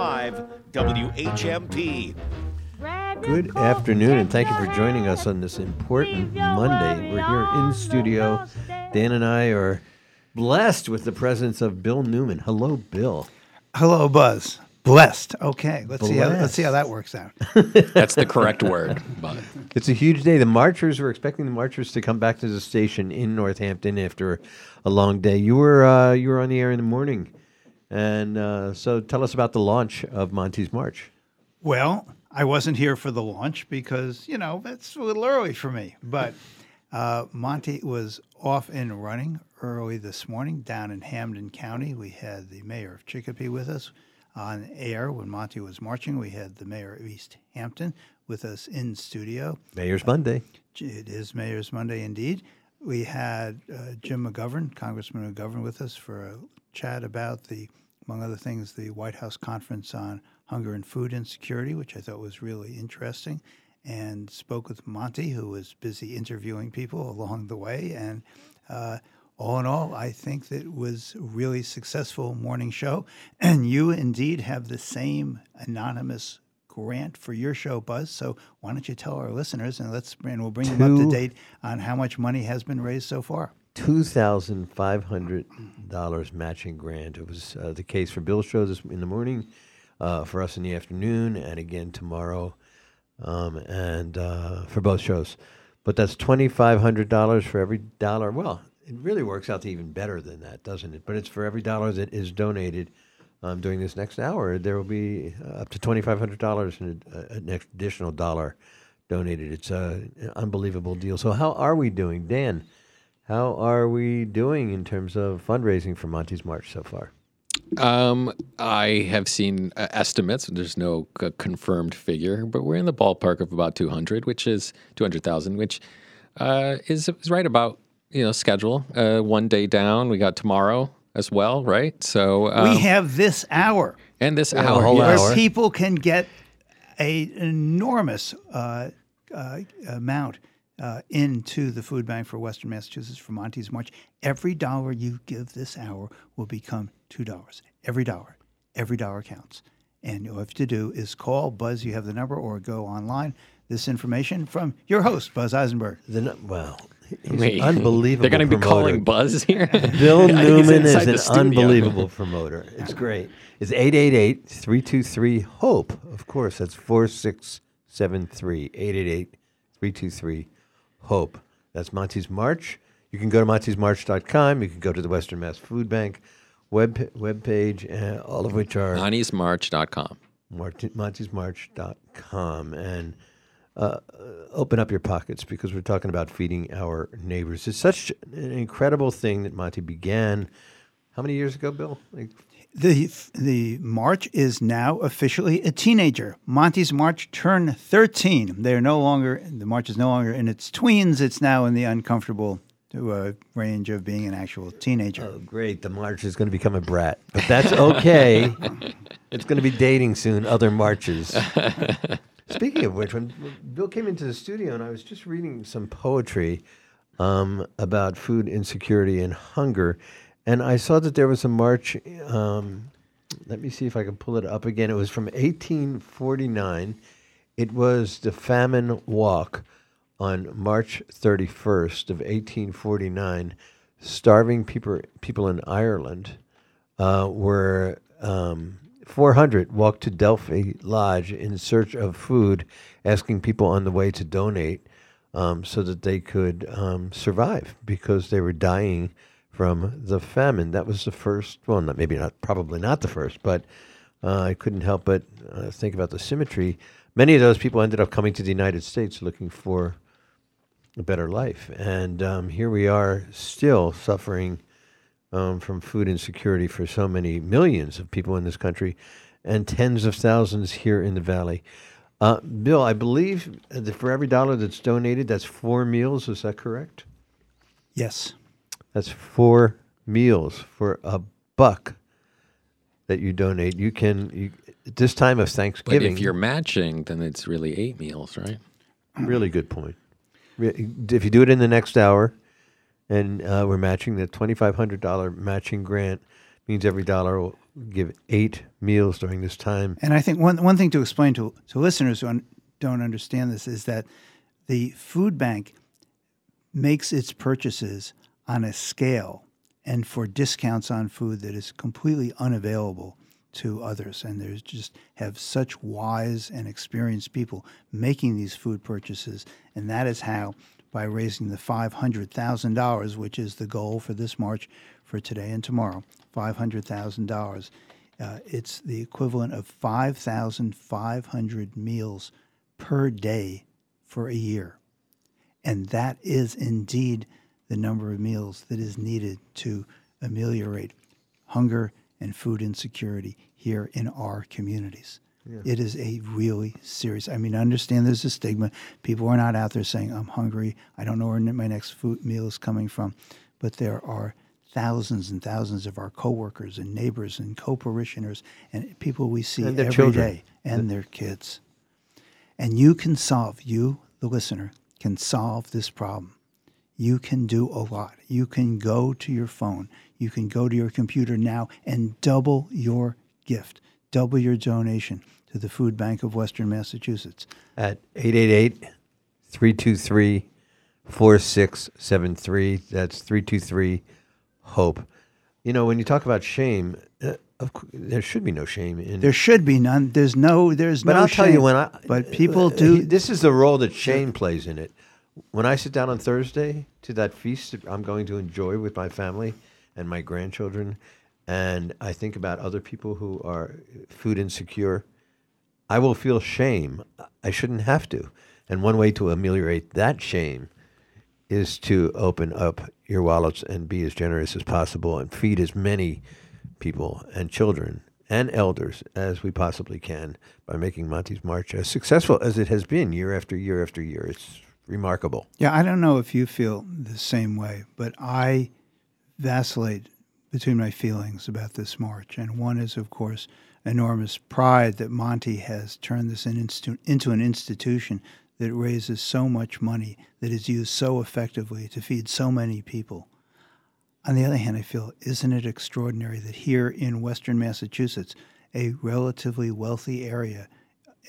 1065 WHMP. Good afternoon, and thank you for joining us on this important Monday. We're here in studio. Dan and I are blessed with the presence of Bill Newman. Hello, Bill. Hello, Buzz. Blessed. Okay, let's see. How, let's see how that works out. That's the correct word. But It's a huge day. The marchers, we're expecting the marchers to come back to the station in Northampton after a long day. You were uh, you were on the air in the morning, and uh, so tell us about the launch of Monty's March. Well, I wasn't here for the launch because you know that's a little early for me. But uh, Monty was off and running early this morning down in Hampden County. We had the mayor of Chicopee with us on air when Monty was marching. We had the mayor of East Hampton with us in studio. Mayor's Monday. It is Mayor's Monday indeed. We had uh, Jim McGovern, Congressman McGovern, with us for a chat about the, among other things, the White House conference on hunger and food insecurity, which I thought was really interesting, and spoke with Monty, who was busy interviewing people along the way. And uh, all in all, I think that it was a really successful morning show. And you indeed have the same anonymous grant for your show, Buzz. So why don't you tell our listeners and let's and we'll bring them up to date on how much money has been raised so far. Two thousand five hundred dollars matching grant. It was uh, the case for Bill's show this in the morning, uh, for us in the afternoon, and again tomorrow, um, and uh, for both shows. But that's twenty five hundred dollars for every dollar. Well, it really works out to even better than that, doesn't it? But it's for every dollar that is donated. Um, during this next hour, there will be uh, up to twenty five hundred dollars and an additional dollar donated. It's a, an unbelievable deal. So, how are we doing, Dan? How are we doing in terms of fundraising for Monty's March so far? um, I have seen uh, estimates. There's no c- confirmed figure, but we're in the ballpark of about 200, which is 200,000, which uh, is, is right about you know schedule. Uh, one day down. We got tomorrow as well, right? So um, we have this hour and this a hour, whole yes. hour. where people can get a, an enormous uh, uh, amount uh, into the food bank for Western Massachusetts for Monty's March. Every dollar you give this hour will become two dollars. Every dollar, every dollar counts. And all you have to do is call Buzz. You have the number, or go online. This information from your host, Buzz Eisenberg. The, nu- well, he's Wait, unbelievable. They're going to be calling Buzz here. Bill I think he's Newman is an studio. unbelievable promoter. It's great. It's 888 323 HOPE. Of course, that's 4673 888 323 HOPE. That's Monty's March. You can go to montysmarch.com. You can go to the Western Mass Food Bank web webpage, uh, all of which are Honey'sMarch.com. Marti- montysmarch.com and uh, uh, open up your pockets because we're talking about feeding our neighbors. It's such an incredible thing that Monty began. How many years ago, Bill? Like, The the march is now officially a teenager. Monty's March turned 13. They are no longer the march is no longer in its tweens. It's now in the uncomfortable uh, range of being an actual teenager. oh, great, the march is going to become a brat, but that's okay. it's going to be dating soon. Other marches. Speaking of which, when Bill came into the studio and I was just reading some poetry um, about food insecurity and hunger, and I saw that there was a march. Um, let me see if I can pull it up again. It was from 1849. It was the famine walk on March 31st of 1849. Starving people people in Ireland uh, were um, 400 walked to Delphi Lodge in search of food, asking people on the way to donate um, so that they could um, survive because they were dying from the famine. That was the first, well, not, maybe not, probably not the first, but uh, I couldn't help but uh, think about the symmetry. Many of those people ended up coming to the United States looking for a better life. And um, here we are still suffering um, from food insecurity for so many millions of people in this country and tens of thousands here in the valley. Uh, Bill, I believe for every dollar that's donated, that's four meals. Is that correct? Yes. That's four meals for a buck that you donate. You can, you, this time of Thanksgiving. But Thanksgiving, if you're matching, then it's really eight meals, right? Really good point. If you do it in the next hour, and uh, we're matching the twenty five hundred dollar matching grant, means every dollar will give eight meals during this time. And I think one one thing to explain to to listeners who un, don't understand this is that the food bank makes its purchases on a scale and for discounts on food that is completely unavailable to others. And there's just have such wise and experienced people making these food purchases, and that is how by raising the $500,000, which is the goal for this march for today and tomorrow, $500,000. Uh, it's the equivalent of 5,500 meals per day for a year. And that is indeed the number of meals that is needed to ameliorate hunger and food insecurity here in our communities. It is a really serious. I mean, I understand there's a stigma. People are not out there saying, "I'm hungry. I don't know where my next food meal is coming from," but there are thousands and thousands of our coworkers and neighbors and co-parishioners and people we see every children. day and their kids. And you can solve. You, the listener, can solve this problem you can do a lot. You can go to your phone, you can go to your computer now and double your gift, double your donation to the Food Bank of Western Massachusetts. at 888 323 4673. That's 323 HOPE. You know, when you talk about shame, uh, of cou- there should be no shame in There should be none. There's no. There's But no. I'll tell you when I. But people do. This is the role that shame plays in it. When I sit down on Thursday to that feast I'm going to enjoy with my family and my grandchildren, and I think about other people who are food insecure, I will feel shame. I shouldn't have to. And one way to ameliorate that shame is to open up your wallets and be as generous as possible and feed as many people and children and elders as we possibly can by making Monty's March as successful as it has been year after year after year. It's remarkable. Yeah, I don't know if you feel the same way, but I vacillate between my feelings about this march. And one is, of course, enormous pride that Monty has turned this into an institution that raises so much money, that is used so effectively to feed so many people. On the other hand, I feel, isn't it extraordinary that here in Western Massachusetts, a relatively wealthy area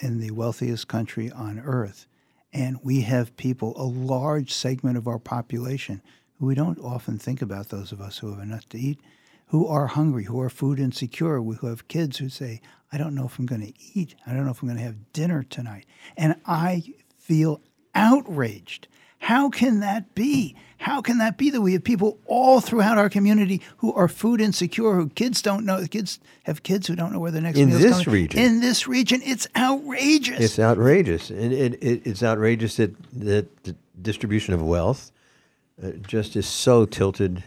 in the wealthiest country on earth, and we have people, a large segment of our population, who we don't often think about, those of us who have enough to eat, who are hungry, who are food insecure, who have kids who say, I don't know if I'm going to eat. I don't know if I'm going to have dinner tonight. And I feel outraged. How can that be? How can that be that we have people all throughout our community who are food insecure, who kids don't know, kids have kids who don't know where the next In meal is in this coming. region. In this region, it's outrageous. It's outrageous, and it, it, it's outrageous that that the distribution of wealth uh, just is so tilted.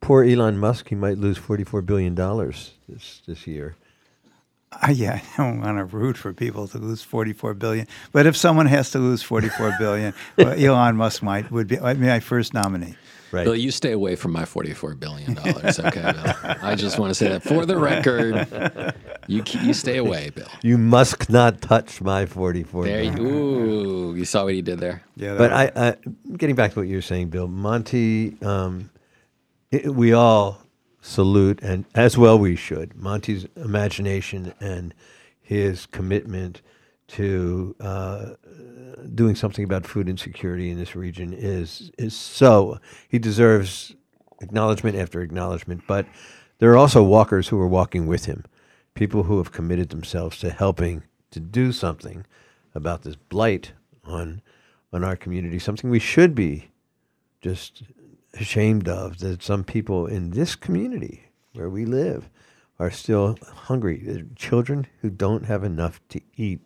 Poor Elon Musk, he might lose forty-four billion dollars this this year. Uh, yeah, I don't want to root for people to lose 44 billion, but if someone has to lose 44 billion, well, Elon Musk might would be I mean, my first nominee. Right. Bill, you stay away from my forty-four billion dollars, okay, Bill? I just want to say that for the record. You you stay away, Bill. you must not touch my forty-four. There, you, billion. ooh, you saw what he did there. Yeah, But I, I, getting back to what you were saying, Bill, Monty, um, it, we all salute, and as well we should, Monty's imagination and his commitment to uh, doing something about food insecurity in this region is is so. He deserves acknowledgement after acknowledgement, but there are also walkers who are walking with him, people who have committed themselves to helping to do something about this blight on on our community, something we should be just ashamed of that some people in this community where we live are still hungry. There are Children who don't have enough to eat.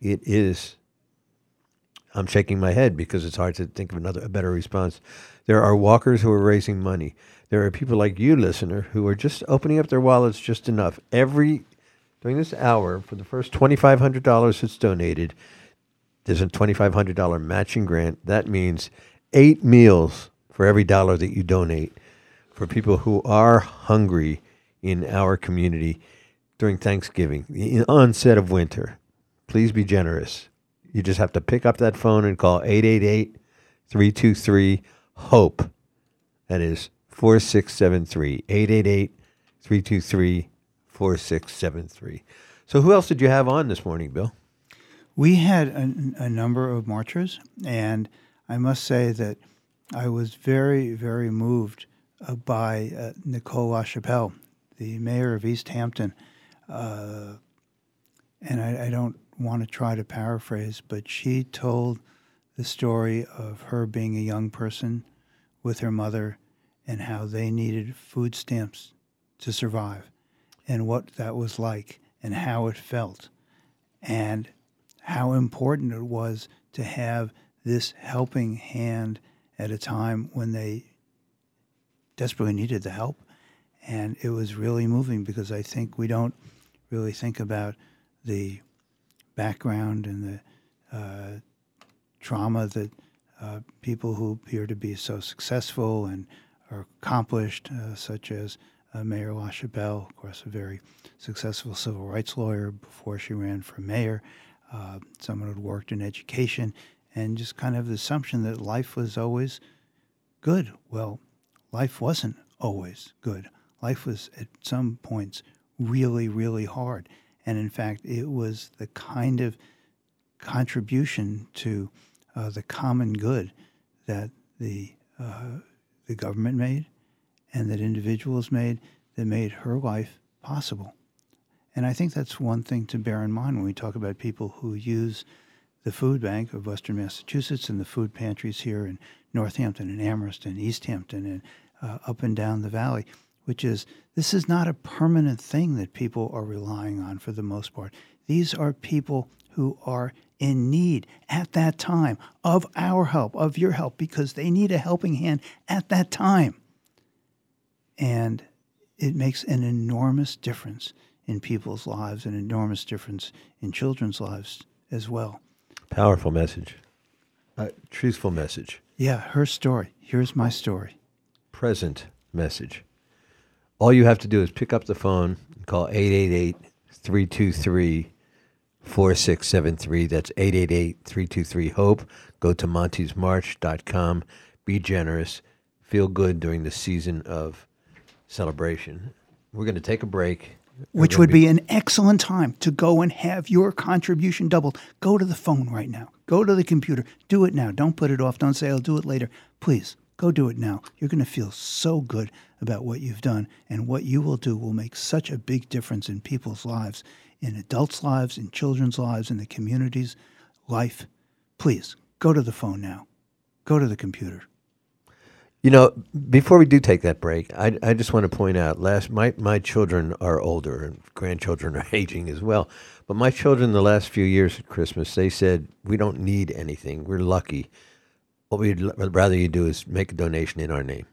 It is I'm shaking my head because it's hard to think of another a better response. There are walkers who are raising money. There are people like you, listener, who are just opening up their wallets just enough. Every during this hour, for the first twenty five hundred dollars that's donated, there's a twenty five hundred dollar matching grant. That means eight meals for every dollar that you donate for people who are hungry in our community during Thanksgiving, the onset of winter. Please be generous. You just have to pick up that phone and call 888 323 HOPE. That is 4673 888 323 4673. So, who else did you have on this morning, Bill? We had a, a number of marchers, and I must say that I was very, very moved uh, by uh, Nicole LaChapelle, the mayor of Easthampton. Uh, and I, I don't want to try to paraphrase, but she told the story of her being a young person with her mother and how they needed food stamps to survive and what that was like and how it felt and how important it was to have this helping hand at a time when they desperately needed the help. And it was really moving because I think we don't really think about the background and the uh, trauma that uh, people who appear to be so successful and are accomplished, uh, such as uh, Mayor LaChapelle, of course, a very successful civil rights lawyer before she ran for mayor, uh, someone who'd worked in education, and just kind of the assumption that life was always good. Well, life wasn't always good. Life was at some points really, really hard. And in fact, it was the kind of contribution to uh, the common good that the uh, the government made and that individuals made that made her life possible. And I think that's one thing to bear in mind when we talk about people who use the food bank of Western Massachusetts and the food pantries here in Northampton and Amherst and Easthampton and uh, up and down the valley, which is this is not a permanent thing that people are relying on for the most part. These are people who are in need at that time of our help, of your help, because they need a helping hand at that time. And it makes an enormous difference in people's lives, an enormous difference in children's lives as well. Powerful message. Uh, truthful message. Yeah, her story. Here's my story. Present message. All you have to do is pick up the phone and call 888 323 4673. That's 888 323 HOPE. Go to montysmarch.com. Be generous. Feel good during the season of celebration. We're going to take a break. Which would be an excellent time to go and have your contribution doubled. Go to the phone right now. Go to the computer. Do it now. Don't put it off. Don't say, I'll do it later. Please, go do it now. You're going to feel so good about what you've done, and what you will do will make such a big difference in people's lives, in adults' lives, in children's lives, in the community's life. Please, go to the phone now. Go to the computer. You know, before we do take that break, I, I just want to point out last my, my children are older and grandchildren are aging as well. But my children the last few years at Christmas, they said, We don't need anything. We're lucky. What we'd l- rather you do is make a donation in our name.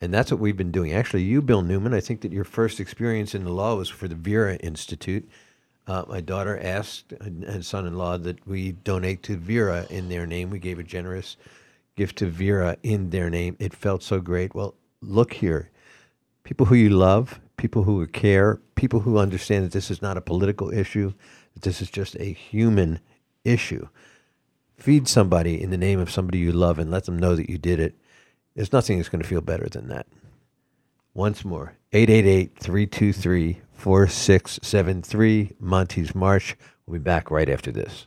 And that's what we've been doing. Actually, you, Bill Newman, I think that your first experience in the law was for the Vera Institute. Uh, my daughter asked and and son-in-law that we donate to Vera in their name. We gave a generous gift to Vera in their name. It felt so great. Well, look here. People who you love, people who care, people who understand that this is not a political issue, that this is just a human issue. Feed somebody in the name of somebody you love and let them know that you did it. There's nothing that's going to feel better than that. Once more, 888 323 4673, Monty's March. We'll be back right after this.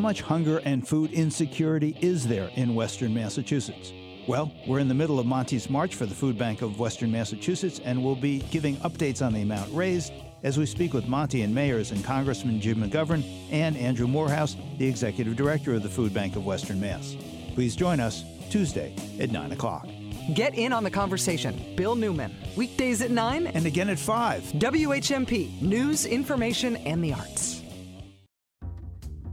Much hunger and food insecurity is there in western Massachusetts? Well, we're in the middle of Monty's March for the Food Bank of Western Massachusetts, and we'll be giving updates on the amount raised as we speak with Monty and mayors and Congressman Jim McGovern and Andrew Morehouse, the executive director of the Food Bank of Western Mass. Please join us Tuesday at 9 o'clock. Get in on the conversation. Bill Newman. Weekdays at 9. And again at 5. WHMP. News, information, and the arts.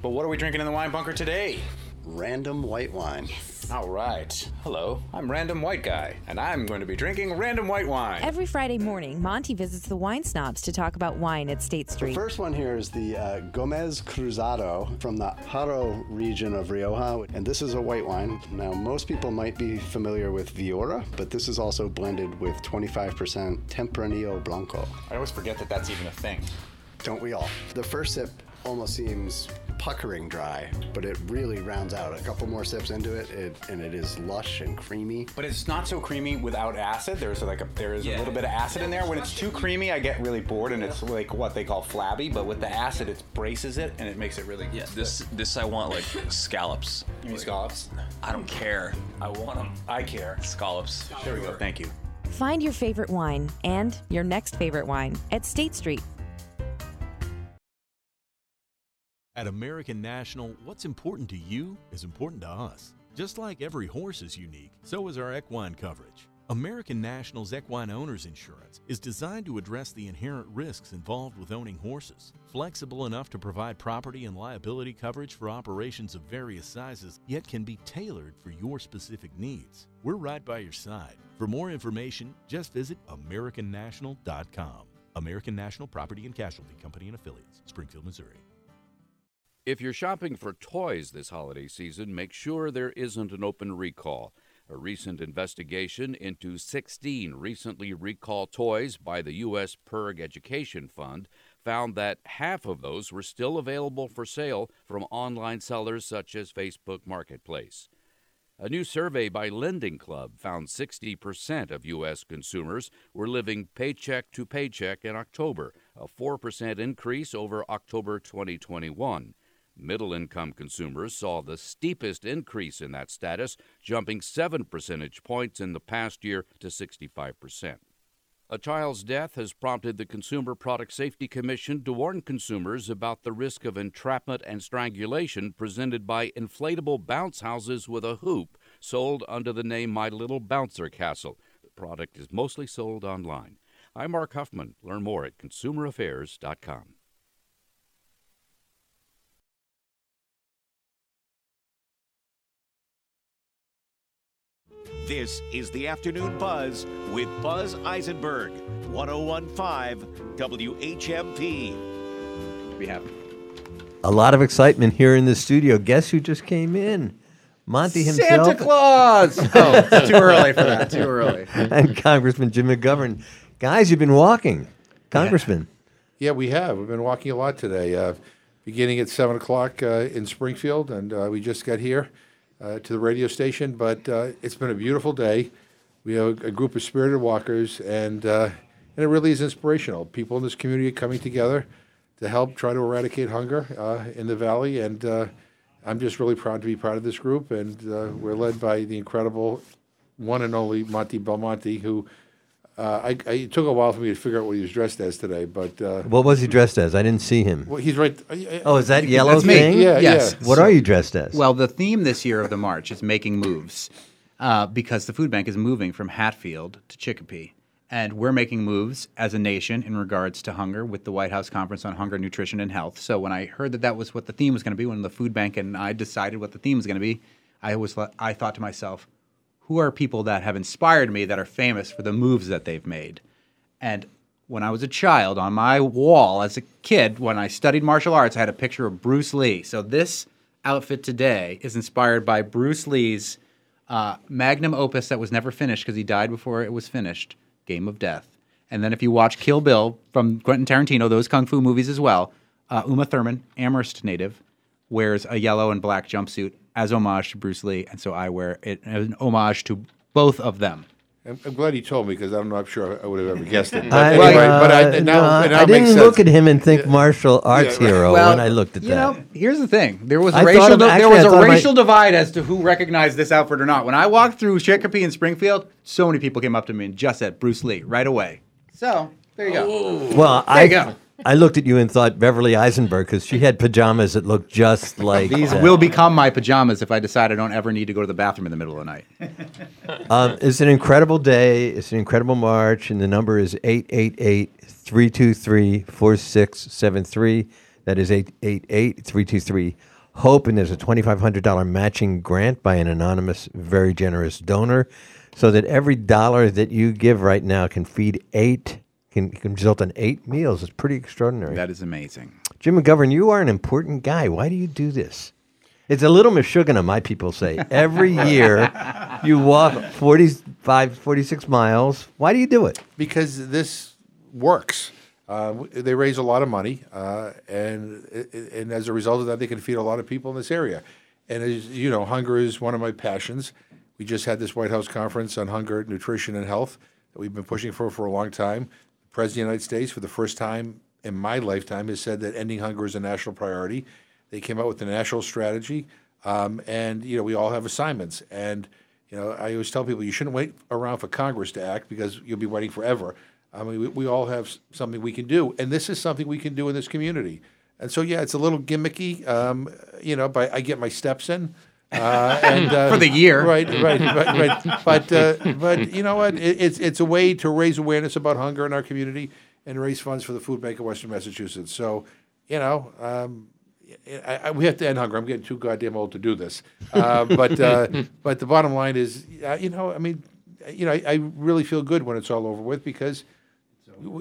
But what are we drinking in the wine bunker today? Random white wine. All right. Hello, I'm Random White Guy, and I'm going to be drinking random white wine. Every Friday morning, Monty visits the wine snobs to talk about wine at State Street. The first one here is the uh, Gomez Cruzado from the Haro region of Rioja, and this is a white wine. Now, most people might be familiar with Viura, but this is also blended with 25% Tempranillo Blanco. I always forget that that's even a thing. Don't we all? The first sip almost seems puckering dry, but it really rounds out. A couple more sips into it, it and it is lush and creamy. But it's not so creamy without acid. There's like a there is a little bit of acid in there. When it's too creamy, I get really bored, and it's like what they call flabby. But with the acid, it braces it, and it makes it really Yeah, this this I want like scallops. You mean scallops? I don't care. I want them. I care. Scallops. There we go. Thank you. Find your favorite wine and your next favorite wine at State Street. At American National, what's important to you is important to us. Just like every horse is unique, so is our equine coverage. American National's Equine Owners Insurance is designed to address the inherent risks involved with owning horses. Flexible enough to provide property and liability coverage for operations of various sizes, yet can be tailored for your specific needs. We're right by your side. For more information, just visit AmericanNational.com. American National Property and Casualty Company and Affiliates, Springfield, Missouri. If you're shopping for toys this holiday season, make sure there isn't an open recall. A recent investigation into 16 recently recalled toys by the U.S. PIRG Education Fund found that half of those were still available for sale from online sellers such as Facebook Marketplace. A new survey by Lending Club found 60% of U.S. consumers were living paycheck to paycheck in October, a 4% increase over October 2021. Middle income consumers saw the steepest increase in that status, jumping 7 percentage points in the past year to 65%. A child's death has prompted the Consumer Product Safety Commission to warn consumers about the risk of entrapment and strangulation presented by inflatable bounce houses with a hoop sold under the name My Little Bouncer Castle. The product is mostly sold online. I'm Mark Huffman. Learn more at consumeraffairs.com. This is the Afternoon Buzz with Buzz Eisenberg, 1015 WHMP. We have A lot of excitement here in the studio. Guess who just came in? Monty himself. Santa Claus. oh, it's too early for that. Too early. and Congressman Jim McGovern. Guys, you've been walking. Congressman. Yeah, we have. We've been walking a lot today. Uh, beginning at seven o'clock uh, in Springfield, and uh, we just got here uh, to the radio station. But uh, it's been a beautiful day. We have a, group of spirited walkers, and uh, and it really is inspirational. People in this community coming together to help try to eradicate hunger uh, in the valley, and uh, I'm just really proud to be part of this group. And uh, we're led by the incredible one and only Monty Belmonte, who. Uh, I, I, it took a while for me to figure out what he was dressed as today, but uh, What was he dressed as? I didn't see him. well, he's right. I- I- Oh, is that yellow that's me. thing? Yeah, Yes. yeah. What are you dressed as? Well, the theme this year of the march is making moves uh, because the food bank is moving from Hatfield to Chicopee. And we're making moves as a nation in regards to hunger with the White House Conference on Hunger, Nutrition, and Health. So when I heard that that was what the theme was going to be, when the food bank and I decided what the theme was going to be, I was I thought to myself, who are people that have inspired me that are famous for the moves that they've made? And when I was a child, on my wall as a kid, when I studied martial arts, I had a picture of Bruce Lee. So this outfit today is inspired by Bruce Lee's uh, magnum opus that was never finished because he died before it was finished, Game of Death. And then if you watch Kill Bill from Quentin Tarantino, those kung fu movies as well, uh, Uma Thurman, Amherst native, wears a yellow and black jumpsuit as homage to Bruce Lee, and so I wear it as an homage to both of them. I'm, I'm glad he told me because I'm not sure I would have ever guessed it. But I, anyway, uh, but I, now, no, now I didn't sense. look at him and think martial arts right. hero Well, when I looked at you that. know, here's the thing: there was a I racial of- di- actually, there was I a thought of my- racial divide as to who recognized this outfit or not. When I walked through Chicopee and Springfield, so many people came up to me and just said Bruce Lee right away. So there you go. Well, there I you go. I looked at you and thought Beverly Eisenberg because she had pajamas that looked just like These that. will become my pajamas if I decide I don't ever need to go to the bathroom in the middle of the night. Um, it's an incredible day. It's an incredible march, and the number is 888 323 4673. That is 888 323 HOPE, and there's a $2,500 matching grant by an anonymous, very generous donor, so that every dollar that you give right now can feed eight, can, can result in eight meals. It's pretty extraordinary. That is amazing. Jim McGovern, you are an important guy. Why do you do this? It's a little Meshuggah, my people say. Every year you walk 45, 46 miles. Why do you do it? because this works. Uh, they raise a lot of money, uh, and and as a result of that, they can feed a lot of people in this area. And as you know, hunger is one of my passions. We just had this White House conference on hunger, nutrition, and health that we've been pushing for for a long time. President of the United States, for the first time in my lifetime, has said that ending hunger is a national priority. They came out with a national strategy, um, and you know we all have assignments. And you know I always tell people you shouldn't wait around for Congress to act because you'll be waiting forever. I mean, we, we all have something we can do, and this is something we can do in this community. And so, yeah, it's a little gimmicky, um, you know, but I get my steps in. Uh, and uh, For the year. right, right, right, right. But uh, but you know what? It, it's it's a way to raise awareness about hunger in our community and raise funds for the food bank of Western Massachusetts. So, you know, um, I, I, we have to end hunger. I'm getting too goddamn old to do this. Uh, but uh, but the bottom line is, uh, you know, I mean, you know, I, I really feel good when it's all over with because.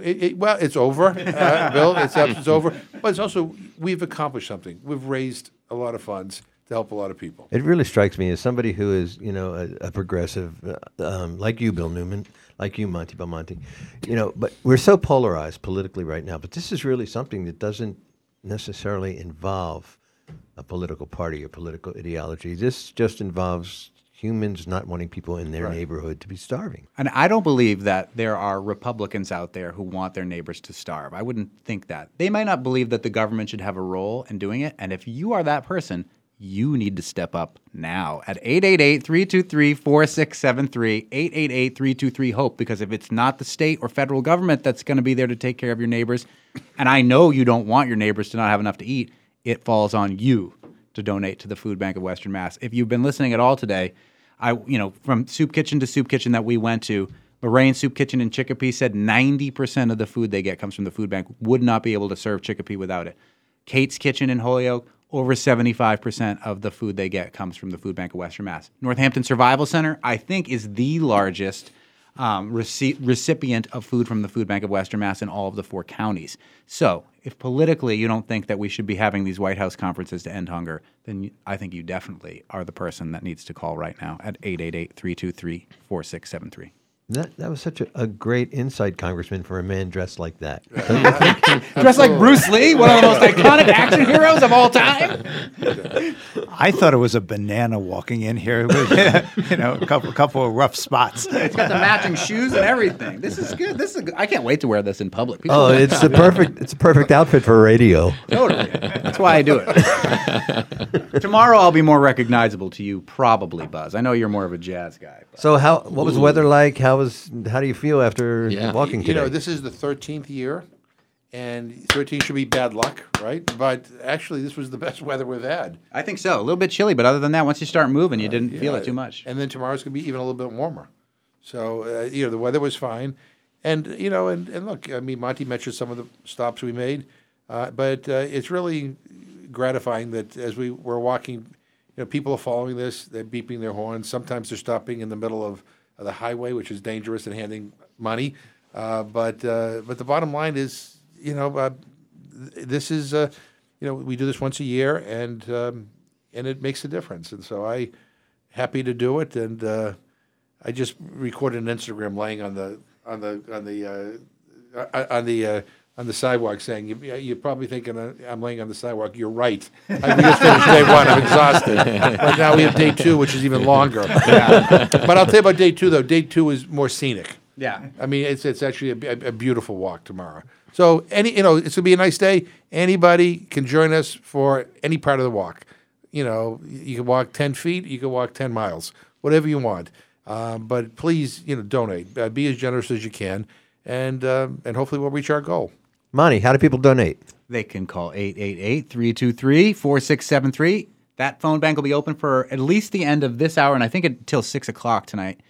It, it, well, it's over, uh, Bill. It's, it's over. But it's also we've accomplished something. We've raised a lot of funds to help a lot of people. It really strikes me as somebody who is, you know, a, a progressive, uh, um, like you, Bill Newman, like you, Monty Belmonte. You know, but we're so polarized politically right now. But this is really something that doesn't necessarily involve a political party or political ideology. This just involves humans not wanting people in their neighborhood to be starving. And I don't believe that there are Republicans out there who want their neighbors to starve. I wouldn't think that. They might not believe that the government should have a role in doing it. And if you are that person, you need to step up now at 888 323 4673, 888 323 HOPE. Because if it's not the state or federal government that's going to be there to take care of your neighbors, and I know you don't want your neighbors to not have enough to eat, it falls on you to donate to the Food Bank of Western Mass. If you've been listening at all today, I you know from soup kitchen to soup kitchen that we went to, Lorraine Soup Kitchen in Chicopee said 90% of the food they get comes from the food bank. Would not be able to serve Chicopee without it. Kate's Kitchen in Holyoke, over 75% of the food they get comes from the Food Bank of Western Mass. Northampton Survival Center, I think, is the largest um, rece- recipient of food from the Food Bank of Western Mass in all of the four counties. So, if politically you don't think that we should be having these White House conferences to end hunger, then I think you definitely are the person that needs to call right now at 888 323 4673. That, that was such a, a great insight, Congressman, for a man dressed like that. Dressed like Bruce Lee, one of the most iconic action heroes of all time. I thought it was a banana walking in here with you know a couple couple of rough spots. It's got the matching shoes and everything. This is good. This is. Good. I can't wait to wear this in public. People Oh, it's the perfect. It's a perfect outfit for radio. Totally. That's why I do it. Tomorrow I'll be more recognizable to you, probably, Buzz. I know you're more of a jazz guy. So, how? What was the weather like? How was? How do you feel after walking You know, this is the 13th year, and 13 should be bad luck, right? But actually, this was the best weather we've had. I think so. A little bit chilly, but other than that, once you start moving, you didn't feel Yeah, it too much. And then tomorrow's going to be even a little bit warmer. So, uh, you know, the weather was fine. And, you know, and, and look, I mean, Monty mentioned some of the stops we made, uh, but uh, it's really gratifying that as we were walking, you know, people are following this, they're beeping their horns. Sometimes they're stopping in the middle of, of the highway, which is dangerous and handing money. Uh, but, uh, but the bottom line is, you know, uh, this is, uh, you know, we do this once a year and, um, and it makes a difference. And so I, happy to do it. And uh, I just recorded an Instagram laying on the on the on the uh, on the on the sidewalk saying, you, you're probably thinking uh, I'm laying on the sidewalk. You're right. I, we just finished day one. I'm exhausted. but now we have day two, which is even longer. but I'll tell you about day two, though. Day two is more scenic. Yeah. I mean, it's it's actually a, a, a beautiful walk tomorrow. So any you know, it's gonna be a nice day. Anybody can join us for any part of the walk. You know, you can walk ten feet, you can walk ten miles, whatever you want. Um, but please, you know, donate. Uh, be as generous as you can, and um, and hopefully we'll reach our goal. Monty, how do people donate? They can call 888 323 4673. That phone bank will be open for at least the end of this hour, and I think until 6 o'clock tonight.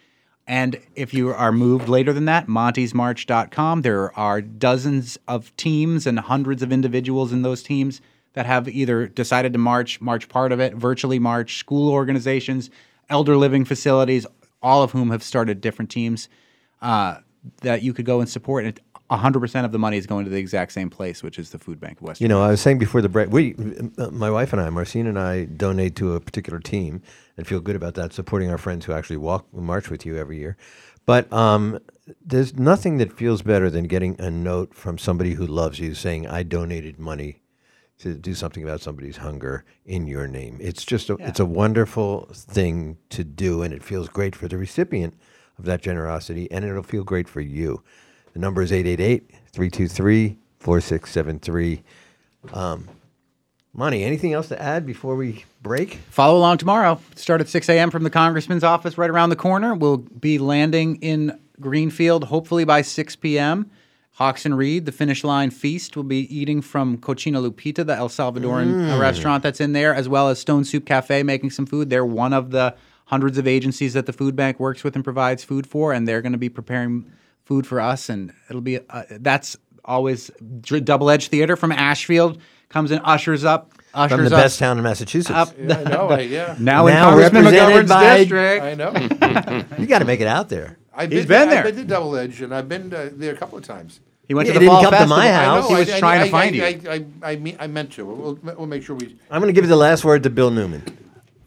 And if you are moved later than that, montysmarch.com. There are dozens of teams and hundreds of individuals in those teams that have either decided to march, march part of it, virtually march, school organizations, elder living facilities, all of whom have started different teams uh, that you could go and support. And 100% of the money is going to the exact same place, which is the Food Bank of Western. You know, I was saying before the break, we, my wife and I, Marcine and I, donate to a particular team and feel good about that, supporting our friends who actually walk, march with you every year. But um, there's nothing that feels better than getting a note from somebody who loves you saying, "I donated money to do something about somebody's hunger in your name." It's just a, it's a wonderful thing to do, and it feels great for the recipient of that generosity, and it'll feel great for you. The number is 888 323 4673. Um, Monty, anything else to add before we break? Follow along tomorrow. Start at 6 a.m. from the congressman's office right around the corner. We'll be landing in Greenfield hopefully by 6 p.m. Hawks and Reed, the finish line feast, will be eating from Cocina Lupita, the El Salvadoran Mm. restaurant that's in there, as well as Stone Soup Cafe making some food. They're one of the hundreds of agencies that the food bank works with and provides food for, and they're going to be preparing food for us. And it'll be uh, that's always Double Edge theater from Ashfield comes and ushers up. Ushers From the us best town in Massachusetts. up Yeah, I know, I- yeah. Now, in Now Congressman represented McGovern's by- district. I know. you got to make it out there. I've He's been, been there. I've been to Double Edge, and I've been uh, there a couple of times. He went Yeah, to he the didn't fall come to festival. my house. know, He was I, trying I, to find I, you. I, I, I, mean, I meant to. We'll, we'll make sure we. I'm going to give you the last word to Bill Newman.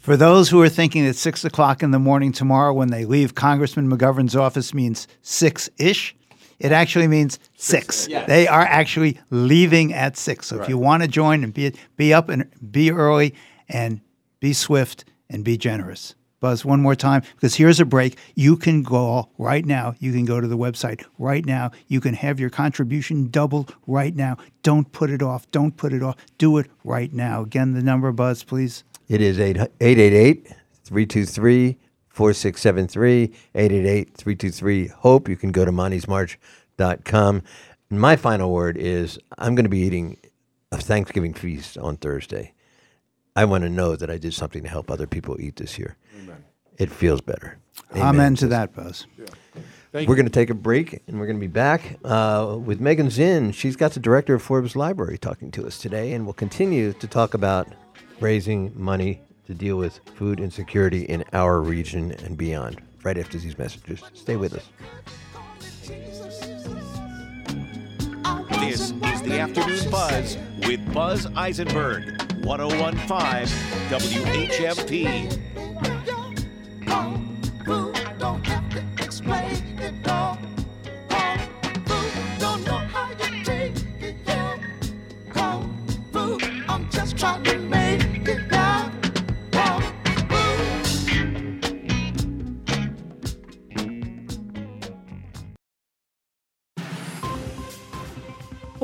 For those who are thinking that six o'clock in the morning tomorrow when they leave Congressman McGovern's office means six ish, it actually means six. Yes. They are actually leaving at six. So if you want to join and be be up and be early and be swift and be generous. Buzz, one more time, because here's a break. You can go right now. You can go to the website right now. You can have your contribution doubled right now. Don't put it off. Don't put it off. Do it right now. Again, the number, Buzz, please. It is 888 323 4673. 888 323 HOPE. You can go to montysmarch.com. And my final word is I'm going to be eating a Thanksgiving feast on Thursday. I want to know that I did something to help other people eat this year. Amen. It feels better. Amen, to that, Buzz. Thank we're you. going to take a break and we're going to be back uh, with Megan Zinn. She's got the director of Forbes Library talking to us today, and we'll continue to talk about raising money to deal with food insecurity in our region and beyond right after these messages. Stay with us. This is the Afternoon Buzz with Buzz Eisenberg, 1015 WHMP. I'm trying to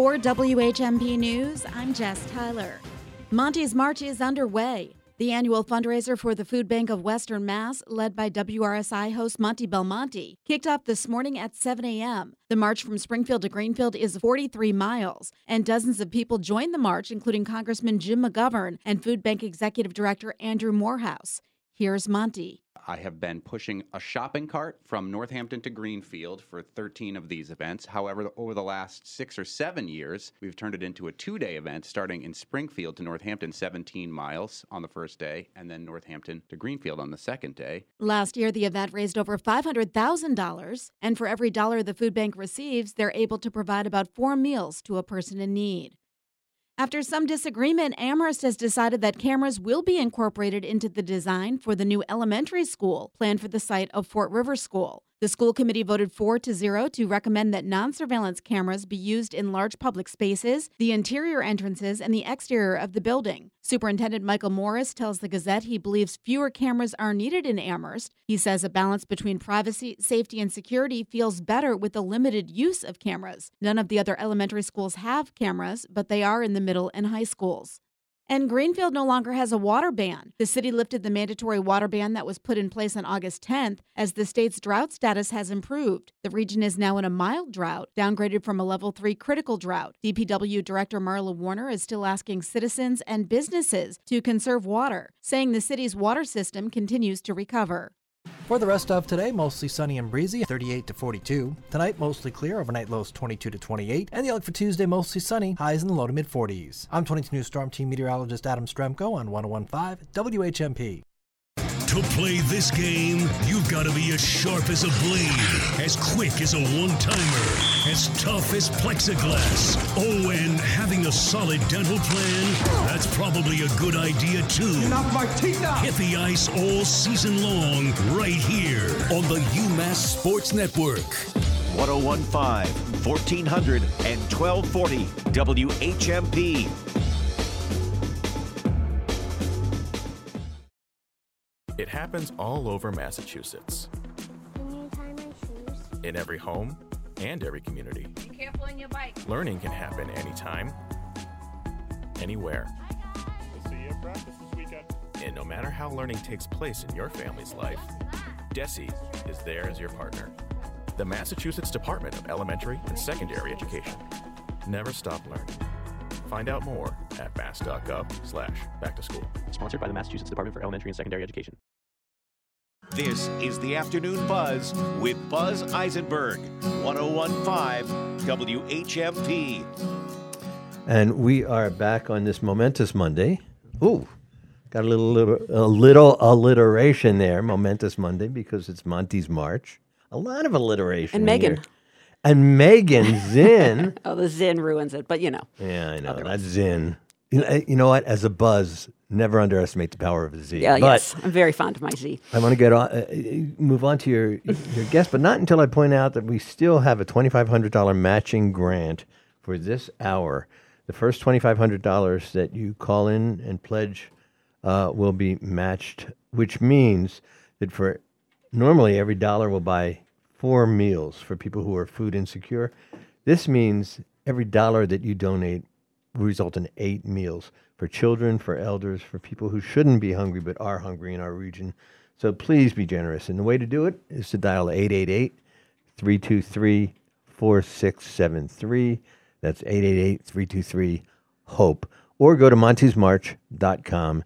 For WHMP News, I'm Jess Tyler. Monty's March is underway. The annual fundraiser for the Food Bank of Western Mass, led by WRSI host Monty Belmonte, kicked off this morning at 7 a.m. The march from Springfield to Greenfield is 43 miles, and dozens of people joined the march, including Congressman Jim McGovern and Food Bank Executive Director Andrew Morehouse. Here's Monty. I have been pushing a shopping cart from Northampton to Greenfield for 13 of these events. However, over the last six or seven years, we've turned it into a two day event starting in Springfield to Northampton, 17 miles on the first day, and then Northampton to Greenfield on the second day. Last year, the event raised over $500,000, and for every dollar the food bank receives, they're able to provide about four meals to a person in need. After some disagreement, Amherst has decided that cameras will be incorporated into the design for the new elementary school planned for the site of Fort River School. The school committee voted 4 to 0 to recommend that non surveillance cameras be used in large public spaces, the interior entrances, and the exterior of the building. Superintendent Michael Morris tells the Gazette he believes fewer cameras are needed in Amherst. He says a balance between privacy, safety, and security feels better with the limited use of cameras. None of the other elementary schools have cameras, but they are in the middle and high schools. And Greenfield no longer has a water ban. The city lifted the mandatory water ban that was put in place on August 10th as the state's drought status has improved. The region is now in a mild drought, downgraded from a level 3 critical drought. DPW Director Marlo Warner is still asking citizens and businesses to conserve water, saying the city's water system continues to recover. For the rest of today, mostly sunny and breezy, 38 to 42. Tonight, mostly clear, overnight lows 22 to 28. And the outlook for Tuesday, mostly sunny, highs in the low to mid 40s. I'm 22 News Storm Team Meteorologist Adam Strzempko on 1015 WHMP. To play this game, you've got to be as sharp as a blade, as quick as a one timer, as tough as plexiglass. Oh, and having a solid dental plan, that's probably a good idea too. You knocked my teeth out! Hit the ice all season long, right here on the UMass Sports Network. 1015, 1400, and 1240 WHMP. It happens all over Massachusetts. In every home and every community. Be careful on your bike. Learning can happen anytime, anywhere. See you at practice this weekend. And no matter how learning takes place in your family's life, DESE is there as your partner. The Massachusetts Department of Elementary and Secondary Education. Never stop learning. Find out more at mass.gov slash back to school. Sponsored by the Massachusetts Department for Elementary and Secondary Education. This is the Afternoon Buzz with Buzz Eisenberg, 1015 WHMP. And we are back on this momentous Monday. Ooh, got a little, little a little alliteration there, momentous Monday, because it's Monty's March. A lot of alliteration. And Megan. here. And Megan Zinn. Oh, the Zin ruins it, but you know. yeah, I know. That's Zinn. You know, you know what? As a buzz, never underestimate the power of a Z. Yeah, but yes. I'm very fond of my Z. I want to get on, uh, uh, move on to your your guest, but not until I point out that we still have a twenty five hundred dollar matching grant for this hour. The first twenty five hundred dollars that you call in and pledge uh, will be matched, which means that for normally every dollar will buy four meals for people who are food insecure. This means every dollar that you donate will result in eight meals for children, for elders, for people who shouldn't be hungry but are hungry in our region. So please be generous. And the way to do it is to dial 888 323 4673. That's 888 323 HOPE. Or go to montysmarch.com.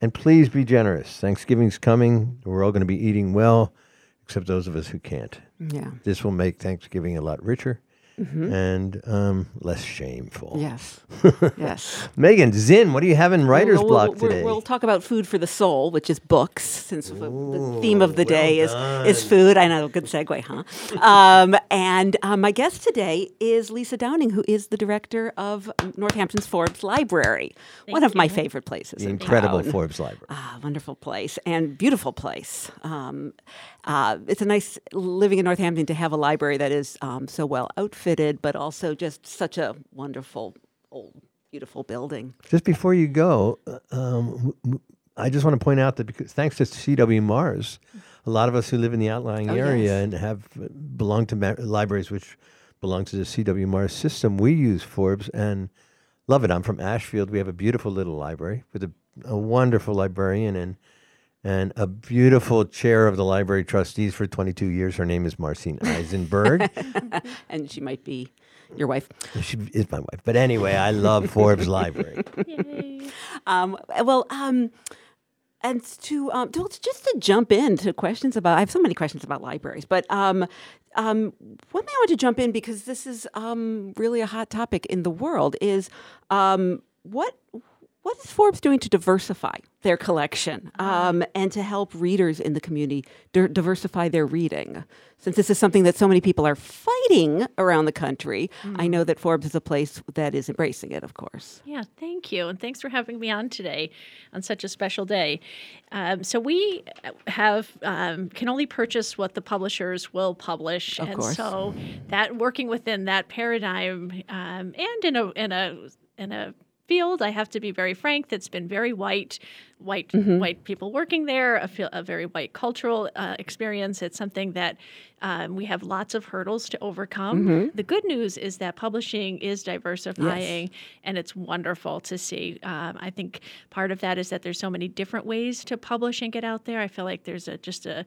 And please be generous. Thanksgiving's coming. We're all going to be eating well, except those of us who can't. Yeah. This will make Thanksgiving a lot richer Mhm. and um, less shameful. Yes. Yes. Megan, Zinn, what do you have in writer's block we'll, we'll- today? We'll talk about food for the soul, which is books, since the- the theme of the well day is, is food. I know, good segue, huh? um, and um, my guest today is Lisa Downing, who is the director of Northampton's Forbes Library, one of my favorite places. the in incredible town. Forbes Library. Ah, wonderful place and beautiful place. Um, uh, it's a nice living in Northampton to have a library that is um, so well outfitted, but also just such a wonderful, old, beautiful building. Just before you go, uh, um, I just want to point out that because thanks to CW Mars, a lot of us who live in the outlying Oh, area yes. and have uh, belonged to ma- libraries which belong to the CW Mars system, we use Forbes and love it. I'm from Ashfield. We have a beautiful little library with a, a wonderful librarian and and a beautiful chair of the library trustees for 22 years. Her name is Marcine Eisenberg. and she might be your wife. she is my wife. But anyway, I love Forbes Library. um, well, um, and to, um, to just to jump into questions about, I have so many questions about libraries, but um, um, one thing I want to jump in because this is um, really a hot topic in the world is um, what what is Forbes doing to diversify their collection um, and to help readers in the community di- diversify their reading? Since this is something that so many people are fighting around the country, I know that Forbes is a place that is embracing it, of course. Yeah, thank you. And thanks for having me on today on such a special day. Um, so, we have um, can only purchase what the publishers will publish. Of and course. so, that working within that paradigm um, and in a, in a, in a field, I have to be very frank, that's been very white, white, Mhm. white people working there, a, a very white cultural uh, experience. It's something that um, we have lots of hurdles to overcome. Mhm. The good news is that publishing is diversifying, and it's wonderful to see. Um, I think part of that is that there's so many different ways to publish and get out there. I feel like there's a just a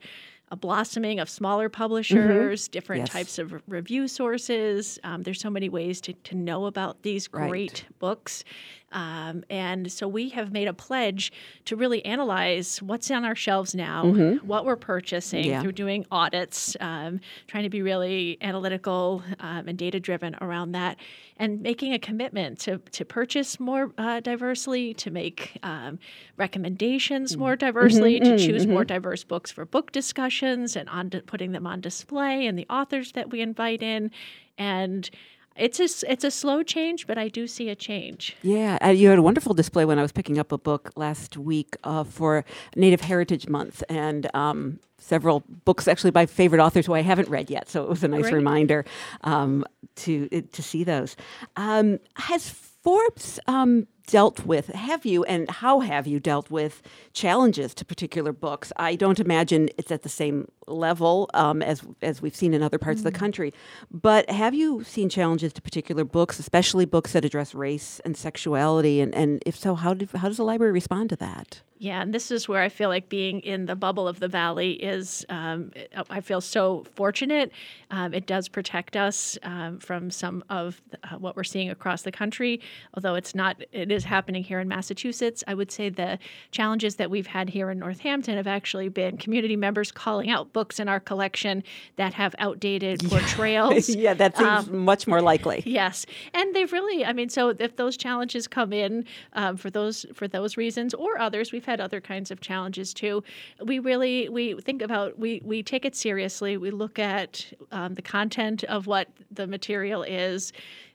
a blossoming of smaller publishers, different Yes. types of review sources. Um, there's so many ways to, to know about these Right. great books. Um, and so we have made a pledge to really analyze what's on our shelves now, Mhm. what we're purchasing Yeah. through doing audits, um, trying to be really analytical um, and data driven around that, and making a commitment to, to purchase more uh, diversely, to make um, recommendations more diversely, Mhm, to choose more mhm. diverse books for book discussions and on putting them on display, and the authors that we invite in. And it's a, it's a slow change, but I do see a change. Yeah, uh, you had a wonderful display when I was picking up a book last week uh, for Native Heritage Month, and um, several books actually by favorite authors who I haven't read yet. So it was a nice reminder um, to to see those. Um, has Forbes um, dealt with? Have you and how have you dealt with challenges to particular books? I don't imagine it's at the same level um, as as we've seen in other parts of the country, but have you seen challenges to particular books, especially books that address race and sexuality? And, and if so, how did, how does the library respond to that? Yeah, and this is where I feel like being in the bubble of the valley is, um, I feel so fortunate. Um, it does protect us um, from some of the, uh, what we're seeing across the country, although it's not, it is happening here in Massachusetts. I would say the challenges that we've had here in Northampton have actually been community members calling out books in our collection that have outdated portrayals. yeah, that seems Um, much more likely. Yes, and they've really. I mean, so if those challenges come in um, for those for those reasons or others, we've had other kinds of challenges too. We really we think about we we take it seriously. We look at um, the content of what the material is.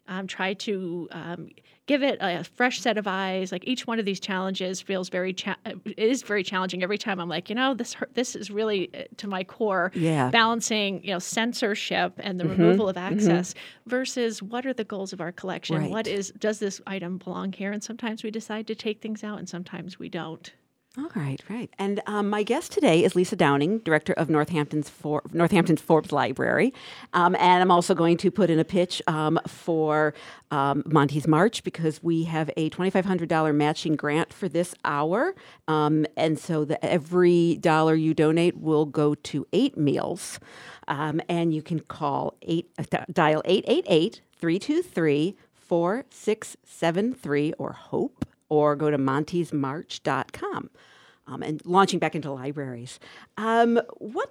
Um, try to um, give it a fresh set of eyes. Like each one of these challenges feels very cha- it is very challenging every time. I'm like, you know, this hurt- this is really uh, to my core. Yeah. balancing you know censorship and the Mhm, removal of mhm. access versus what are the goals of our collection? Right. What is does this item belong here? And sometimes we decide to take things out, and sometimes we don't. All right, right. And um, my guest today is Lisa Downing, director of Northampton's For- Northampton's Forbes Library, um, and I'm also going to put in a pitch um, for um, Monty's March because we have a $2,500 matching grant for this hour, um, and so the, every dollar you donate will go to eight meals, um, and you can call eight uh, dial 888 323 4673 or hope or go to montysmarch.com um, and launching back into libraries. Um, what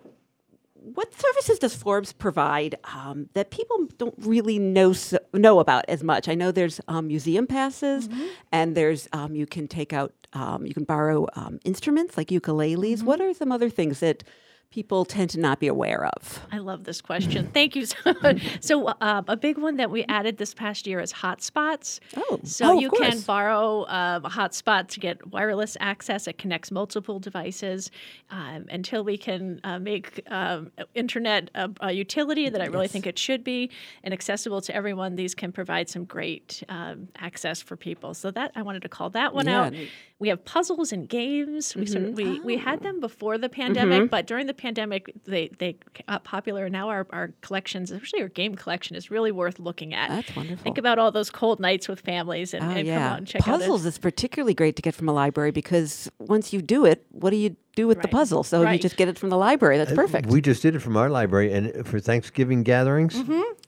what services does Forbes provide um, that people don't really know so, know about as much? I know there's um, museum passes, and there's um, you can take out um, you can borrow um, instruments like ukuleles. What are some other things that people tend to not be aware of? I love this question. Thank you so much. So, uh, a big one that we added this past year is hotspots. Oh, so oh, you can borrow um, a hotspot to get wireless access. It connects multiple devices um, until we can uh, make um, internet a, a utility that I really Yes. think it should be and accessible to everyone. These can provide some great um, access for people. So that I wanted to call that one Yeah, out. We have puzzles and games. We sort of, we we had them before the pandemic, Mhm. but during the pandemic, they they got popular. And now our, our collections, especially our game collection, is really worth looking at. That's wonderful. Think about all those cold nights with families and, Oh, and come yeah. out and check Puzzles out. is particularly great to get from a library because once you do it, what do you do with the puzzle? So you just get it from the library. That's Uh, perfect. We just did it from our library, and for Thanksgiving gatherings,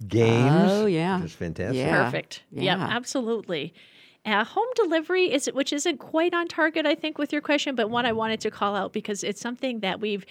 games. Oh, yeah. just fantastic. Yeah. Perfect. Yep, Yeah. absolutely. Uh, home delivery is which isn't quite on target, I think, with your question, but one I wanted to call out because it's something that we've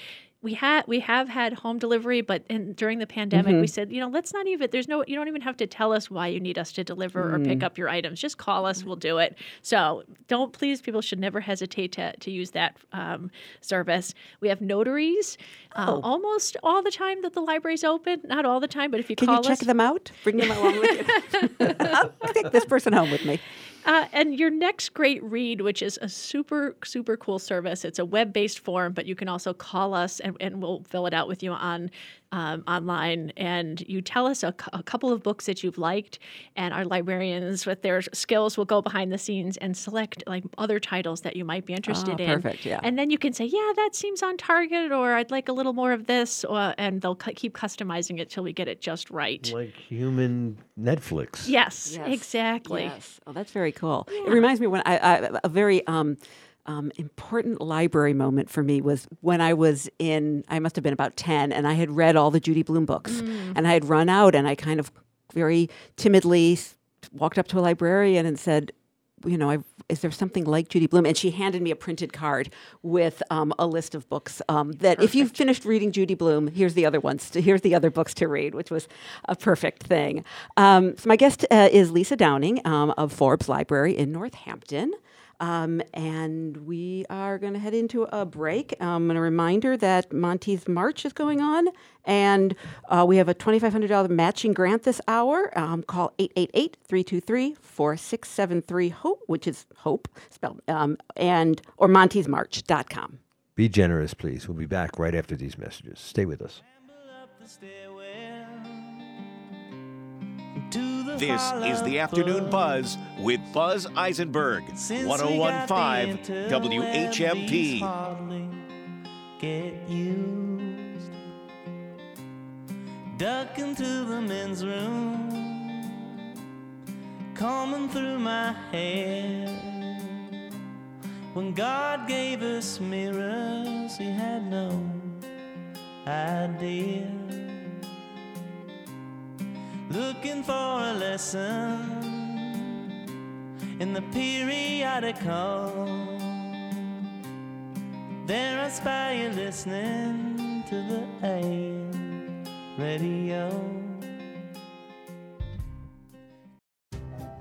we had we have had home delivery, but in, during the pandemic, we Mhm. said, you know, let's not even. There's no. You don't even have to tell us why you need us to deliver or pick Mm. up your items. Just call us. We'll do it. So don't please. People should never hesitate to to use that um, service. We have notaries uh, Oh. almost all the time that the library's open. Not all the time, but if you Can call you check us, them out? Bring them along with you. I'll take this person home with me. Uh, and your next great read, which is a super, super cool service. It's a web based form, but you can also call us and, and we'll fill it out with you on um, online. And you tell us a, a couple of books that you've liked, and our librarians, with their skills, will go behind the scenes and select like other titles that you might be interested Ah, in. perfect, yeah. And then you can say, yeah, that seems on target, or I'd like a little more of this, or, and they'll cu- keep customizing it till we get it just right. Like human Netflix. Yes, Yes, exactly. Yes. Oh, that's very cool. It reminds me when I, I a very um, um, important library moment for me was when I was in. I must have been about ten, and I had read all the Judy Blume books, Mm. and I had run out, and I kind of very timidly walked up to a librarian and said. You know, I, is there something like Judy Blume? And she handed me a printed card with um, a list of books um, that, if you've finished reading Judy Blume, here's the other ones. To, here's the other books to read, which was a perfect thing. Um, so my guest uh, is Lisa Downing um, of Forbes Library in Northampton. Um, and we are going to head into a break. Um, and a reminder that Monty's March is going on, and uh, we have a $2,500 matching grant this hour. Um, call 888 323 4673 HOPE, which is HOPE, spelled, um, and or montysmarch.com. Be generous, please. We'll be back right after these messages. Stay with us. This is the Afternoon Buzz with Buzz Eisenberg, 1015 WHMP. get used. Duck into the men's room, combing through my hair. When God gave us mirrors, He had no idea. Looking for a lesson in the periodical. There I spy you listening to the AM radio.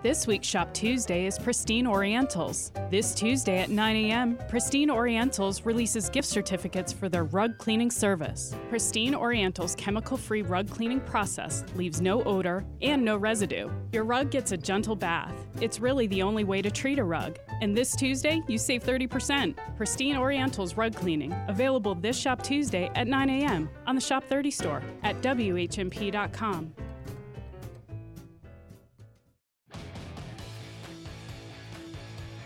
This week's Shop Tuesday is Pristine Orientals. This Tuesday at 9 a.m., Pristine Orientals releases gift certificates for their rug cleaning service. Pristine Orientals' chemical free rug cleaning process leaves no odor and no residue. Your rug gets a gentle bath. It's really the only way to treat a rug. And this Tuesday, you save 30%. Pristine Orientals Rug Cleaning, available this Shop Tuesday at 9 a.m. on the Shop 30 store at WHMP.com.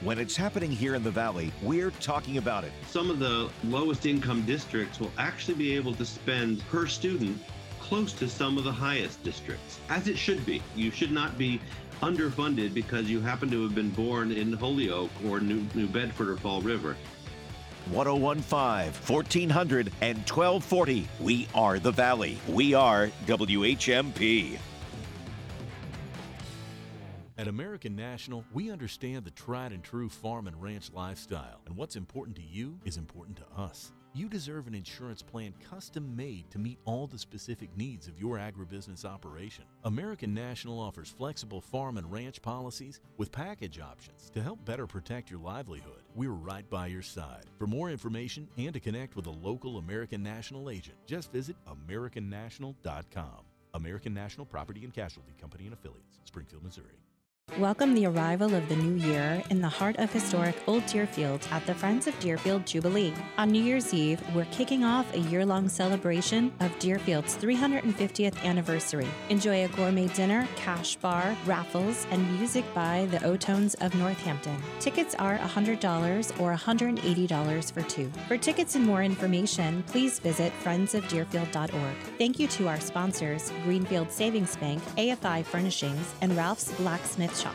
When it's happening here in the Valley, we're talking about it. Some of the lowest income districts will actually be able to spend per student close to some of the highest districts, as it should be. You should not be underfunded because you happen to have been born in Holyoke or New, New Bedford or Fall River. 1015, 1400, and 1240. We are the Valley. We are WHMP. At American National, we understand the tried and true farm and ranch lifestyle, and what's important to you is important to us. You deserve an insurance plan custom made to meet all the specific needs of your agribusiness operation. American National offers flexible farm and ranch policies with package options to help better protect your livelihood. We're right by your side. For more information and to connect with a local American National agent, just visit AmericanNational.com. American National Property and Casualty Company and Affiliates, Springfield, Missouri. Welcome the arrival of the new year in the heart of historic Old Deerfield at the Friends of Deerfield Jubilee. On New Year's Eve, we're kicking off a year long celebration of Deerfield's 350th anniversary. Enjoy a gourmet dinner, cash bar, raffles, and music by the O-Tones of Northampton. Tickets are $100 or $180 for two. For tickets and more information, please visit friendsofdeerfield.org. Thank you to our sponsors, Greenfield Savings Bank, AFI Furnishings, and Ralph's Blacksmith Shop.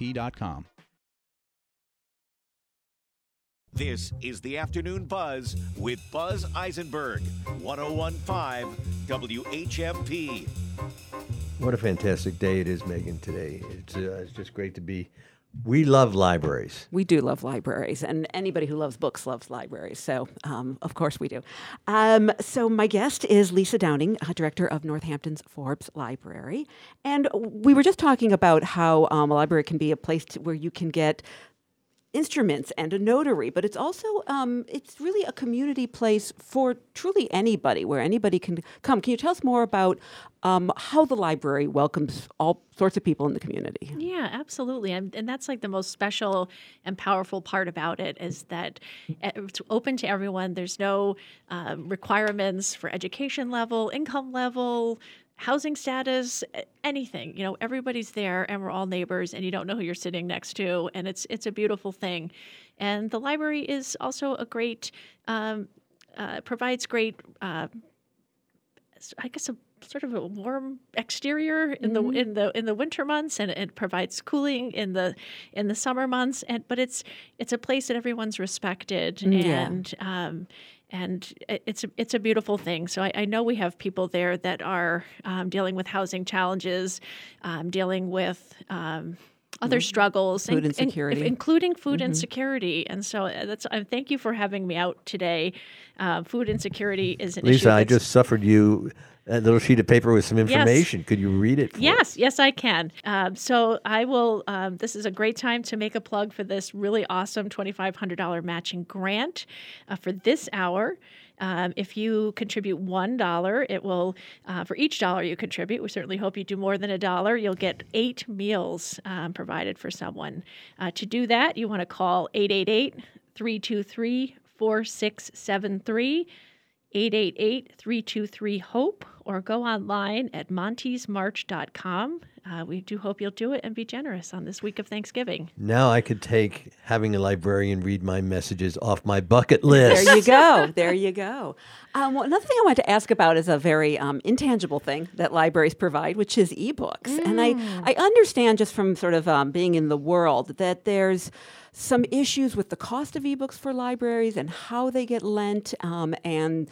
WHMP.com. This is the Afternoon Buzz with Buzz Eisenberg, 1015 WHMP. What a fantastic day it is, Megan, today. It's, uh, it's just great to be. We love libraries. We do love libraries, and anybody who loves books loves libraries. So, um, of course, we do. Um, so, my guest is Lisa Downing, uh, director of Northampton's Forbes Library, and we were just talking about how um, a library can be a place to, where you can get instruments and a notary but it's also um, it's really a community place for truly anybody where anybody can come can you tell us more about um, how the library welcomes all sorts of people in the community Yeah, absolutely. And, and that's like the most special and powerful part about it is that uh, it's open to everyone. There's no um, requirements for education level, income level, housing status, anything. You know, everybody's there and we're all neighbors and you don't know who you're sitting next to. And it's, it's a beautiful thing. And the library is also a great, um, uh, provides great, uh, I guess, a sort of a warm exterior in the Mhm. in the in the winter months, and it provides cooling in the in the summer months. And but it's it's a place that everyone's respected, Mm, yeah. and um, and it's a, it's a beautiful thing. So I, I know we have people there that are um, dealing with housing challenges, um, dealing with. Um, other Mhm. struggles, Food in- in- insecurity. including food Mhm. insecurity, and so uh, that's. Uh, thank you for having me out today. Uh, food insecurity is an issue. Lisa, I just suffered you a little sheet of paper with some information. Yes. Could you read it? For Yes, yes, I can. Um, so I will. Um, this is a great time to make a plug for this really awesome twenty-five hundred dollar matching grant uh, for this hour. Um, if you contribute one dollar, it will uh, for each dollar you contribute. We certainly hope you do more than a dollar. You'll get eight meals um, provided for someone. Uh, to do that, you want to call 888 323 4673. 888-323-HOPE or go online at montysmarch.com. Uh, we do hope you'll do it and be generous on this week of Thanksgiving. Now I could take having a librarian read my messages off my bucket list. There you go. There you go. Um, well, another thing I wanted to ask about is a very um, intangible thing that libraries provide, which is ebooks. And I, I understand just from sort of um, being in the world that there's some issues with the cost of ebooks for libraries and how they get lent um, and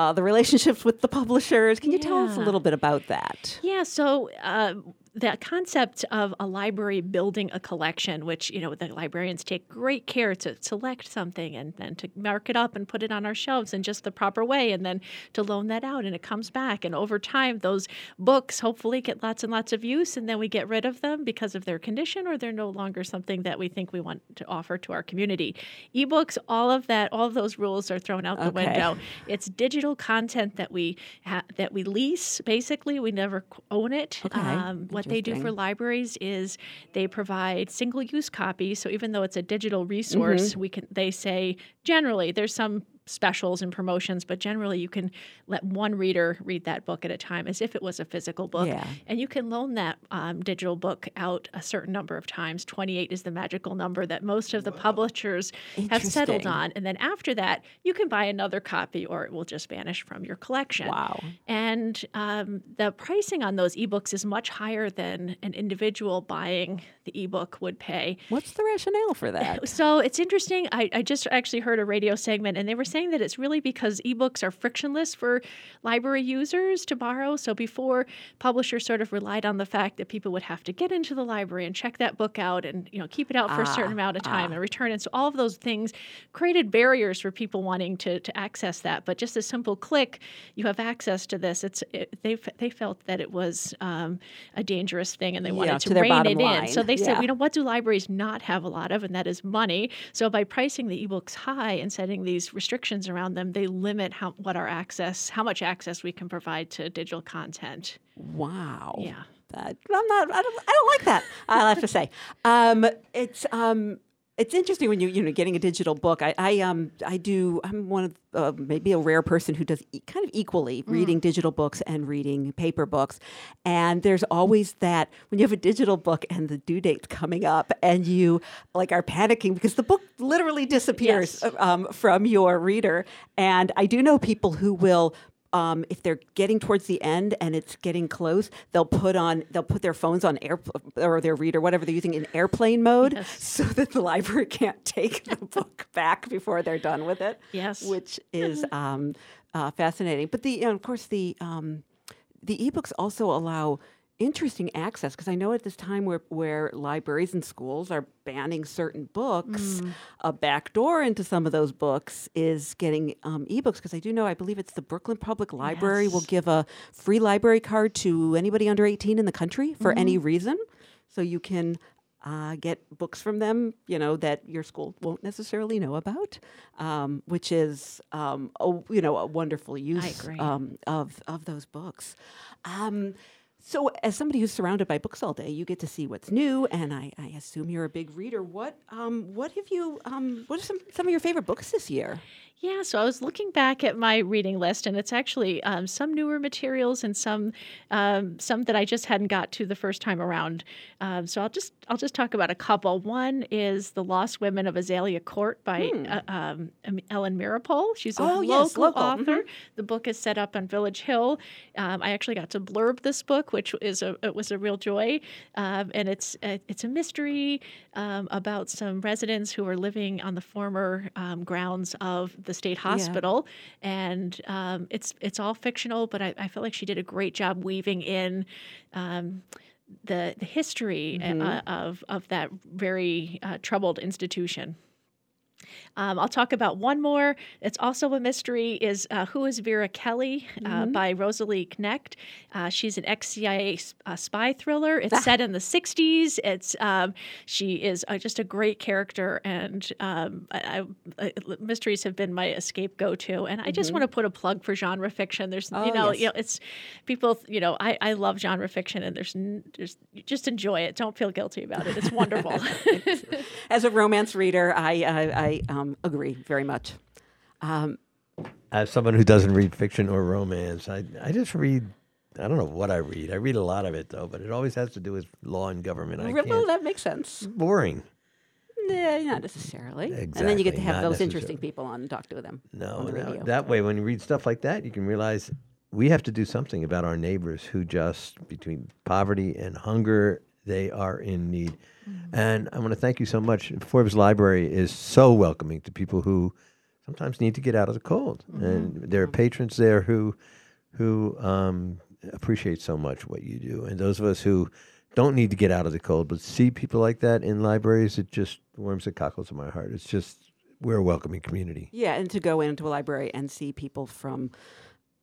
uh, the relationships with the publishers. Can you tell us a little bit about that? Yeah, so uh, the concept of a library building a collection, which you know the librarians take great care to select something and then to mark it up and put it on our shelves in just the proper way, and then to loan that out, and it comes back. And over time, those books hopefully get lots and lots of use, and then we get rid of them because of their condition, or they're no longer something that we think we want to offer to our community. Ebooks, all of that, all of those rules are thrown out the Okay. window. It's digital content that we ha- that we lease. Basically, we never own it. Okay. Um, what they do for libraries is they provide single-use copies. So even though it's a digital resource, Mhm. we can. They say generally there's some specials and promotions, but generally you can let one reader read that book at a time as if it was a physical book. Yeah. And you can loan that um, digital book out a certain number of times. 28 is the magical number that most of the publishers have settled Interesting. on. And then after that, you can buy another copy or it will just vanish from your collection. Wow. And um, the pricing on those ebooks is much higher than an individual buying the ebook would pay. What's the rationale for that? So it's interesting. I, I just actually heard a radio segment, and they were saying that it's really because ebooks are frictionless for library users to borrow. So before, publishers sort of relied on the fact that people would have to get into the library and check that book out, and you know keep it out for a certain Ah, amount of time ah. and return it. So all of those things created barriers for people wanting to to access that. But just a simple click, you have access to this. It's it, they they felt that it was um, a dangerous thing, and they Yeah, wanted to to, rein it line. in. So they said, you know, what do libraries not have a lot of, and that is money. So by pricing the ebooks high and setting these restrictions around them, they limit how what our access, how much access we can provide to digital content. Wow. Yeah. that. I'm not. I don't. I don't like that. I'll have to say. Um, it's um, it's interesting when you you know getting a digital book. I, I um I do. I'm one of uh, maybe a rare person who does e- kind of equally reading digital books and reading paper books. And there's always that when you have a digital book and the due date's coming up, and you like are panicking because the book literally disappears um, from your reader. And I do know people who will um, if they're getting towards the end and it's getting close, they'll put on they'll put their phones on air or their reader whatever they're using in airplane mode, so that the library can't take the book back before they're done with it. Yes, which is um, uh, fascinating. But the and of course the um, the ebooks also allow interesting access because I know at this time where where libraries and schools are banning certain books, Mm. a backdoor into some of those books is getting um, ebooks because I do know I believe it's the Brooklyn Public Library will give a free library card to anybody under 18 in the country for any Mhm. reason, so you can. Uh, get books from them, you know that your school won't necessarily know about, um, which is um, a, you know a wonderful use. Um, of of those books. So, as somebody who's surrounded by books all day, you get to see what's new, and I, I assume you're a big reader. What um, what have you? Um, what are some some of your favorite books this year? Yeah, so I was looking back at my reading list, and it's actually um, some newer materials and some um, some that I just hadn't got to the first time around. Um, so I'll just I'll just talk about a couple. One is The Lost Women of Azalea Court by uh, um, Ellen Meeropol. She's a Hmm. Oh, local, yes, local, author. The book is set up on Village Hill. Um, I actually got to blurb this book, which is a it was a real joy. Um, and it's a, it's a mystery um, about some residents who are living on the former um, grounds of the state hospital, and um, it's it's all fictional. But I, I feel like she did a great job weaving in. Um, the, the history uh, Mhm. of of that very uh, troubled institution. Um, I'll talk about one more. It's also a mystery. Is uh, who is Vera Kelly uh, Mhm. by Rosalie Knecht. Uh, she's an ex-CIA uh, spy thriller. It's set in the '60s. It's um, she is uh, just a great character, and um, I, I, I- mysteries have been my escape go-to. And I just Mhm. want to put a plug for genre fiction. There's Oh, you know yes. you know it's people you know I, I love genre fiction, and there's there's just enjoy it. Don't feel guilty about it. It's wonderful. As a romance reader, I I, I um, agree very much. Um, As someone who doesn't read fiction or romance, I I just read. I don't know what I read. I read a lot of it though, but it always has to do with law and government. I well, that makes sense. Boring. Nah, not necessarily. Exactly, And then you get to have those interesting people on and talk to them No, the no, that way, when you read stuff like that, you can realize we have to do something about our neighbors who just, between poverty and hunger, they are in need. Mm-hmm. And I want to thank you so much. Forbes Library is so welcoming to people who sometimes need to get out of the cold, mm-hmm. and there are mm-hmm. patrons there who who um, appreciate so much what you do, and those of us who don't need to get out of the cold, but see people like that in libraries, it just warms the cockles of my heart. It's just we're a welcoming community. Yeah, and to go into a library and see people from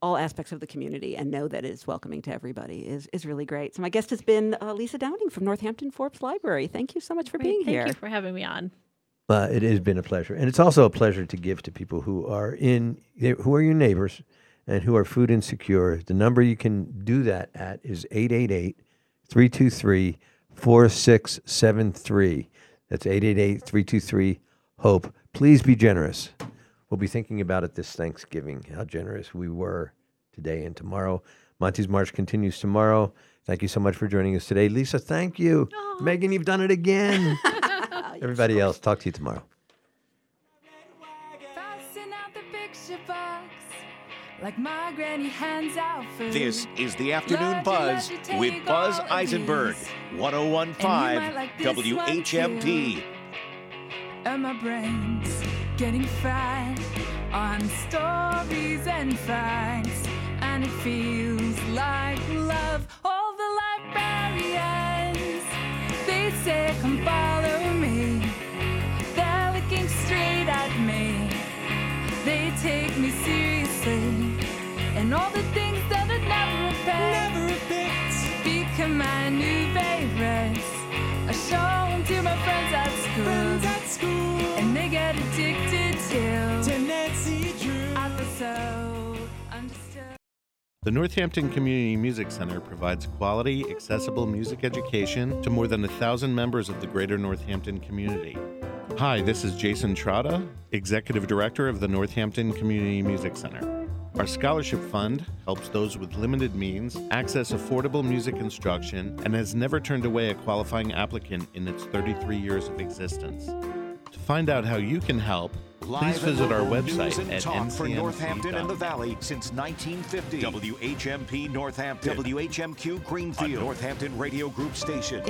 all aspects of the community and know that it's welcoming to everybody is, is really great. So my guest has been uh, Lisa Downing from Northampton Forbes Library. Thank you so much for being Thank here. Thank you for having me on. Uh, it has been a pleasure, and it's also a pleasure to give to people who are in who are your neighbors and who are food insecure. The number you can do that at is 888-323-4673. That's 888-323 hope. Please be generous. We'll be thinking about it this Thanksgiving how generous we were today and tomorrow. Monty's March continues tomorrow. Thank you so much for joining us today. Lisa, thank you. Megan, you've done it again. Everybody else, talk to you tomorrow. Fasten out the picture box like my granny hands out food. This is the Afternoon Lord, Buzz with Buzz Eisenberg, these. 1015 might like this one WHMP. And my brain's getting fried on stories and facts. And it feels like love. All the librarians, they say, come follow me. They're looking straight at me. They take me seriously. And all the things that I'd never have picked, become my new favorites. I show them to my friends at school. Friends at school. The Northampton Community Music Center provides quality, accessible music education to more than a thousand members of the greater Northampton community. Hi, this is Jason Trotta, Executive Director of the Northampton Community Music Center. Our scholarship fund helps those with limited means access affordable music instruction and has never turned away a qualifying applicant in its 33 years of existence. To find out how you can help, please visit our website at talk for Northampton and the Valley since 1950. WHMP Northampton. WHMQ Greenfield. Northampton Radio Group station.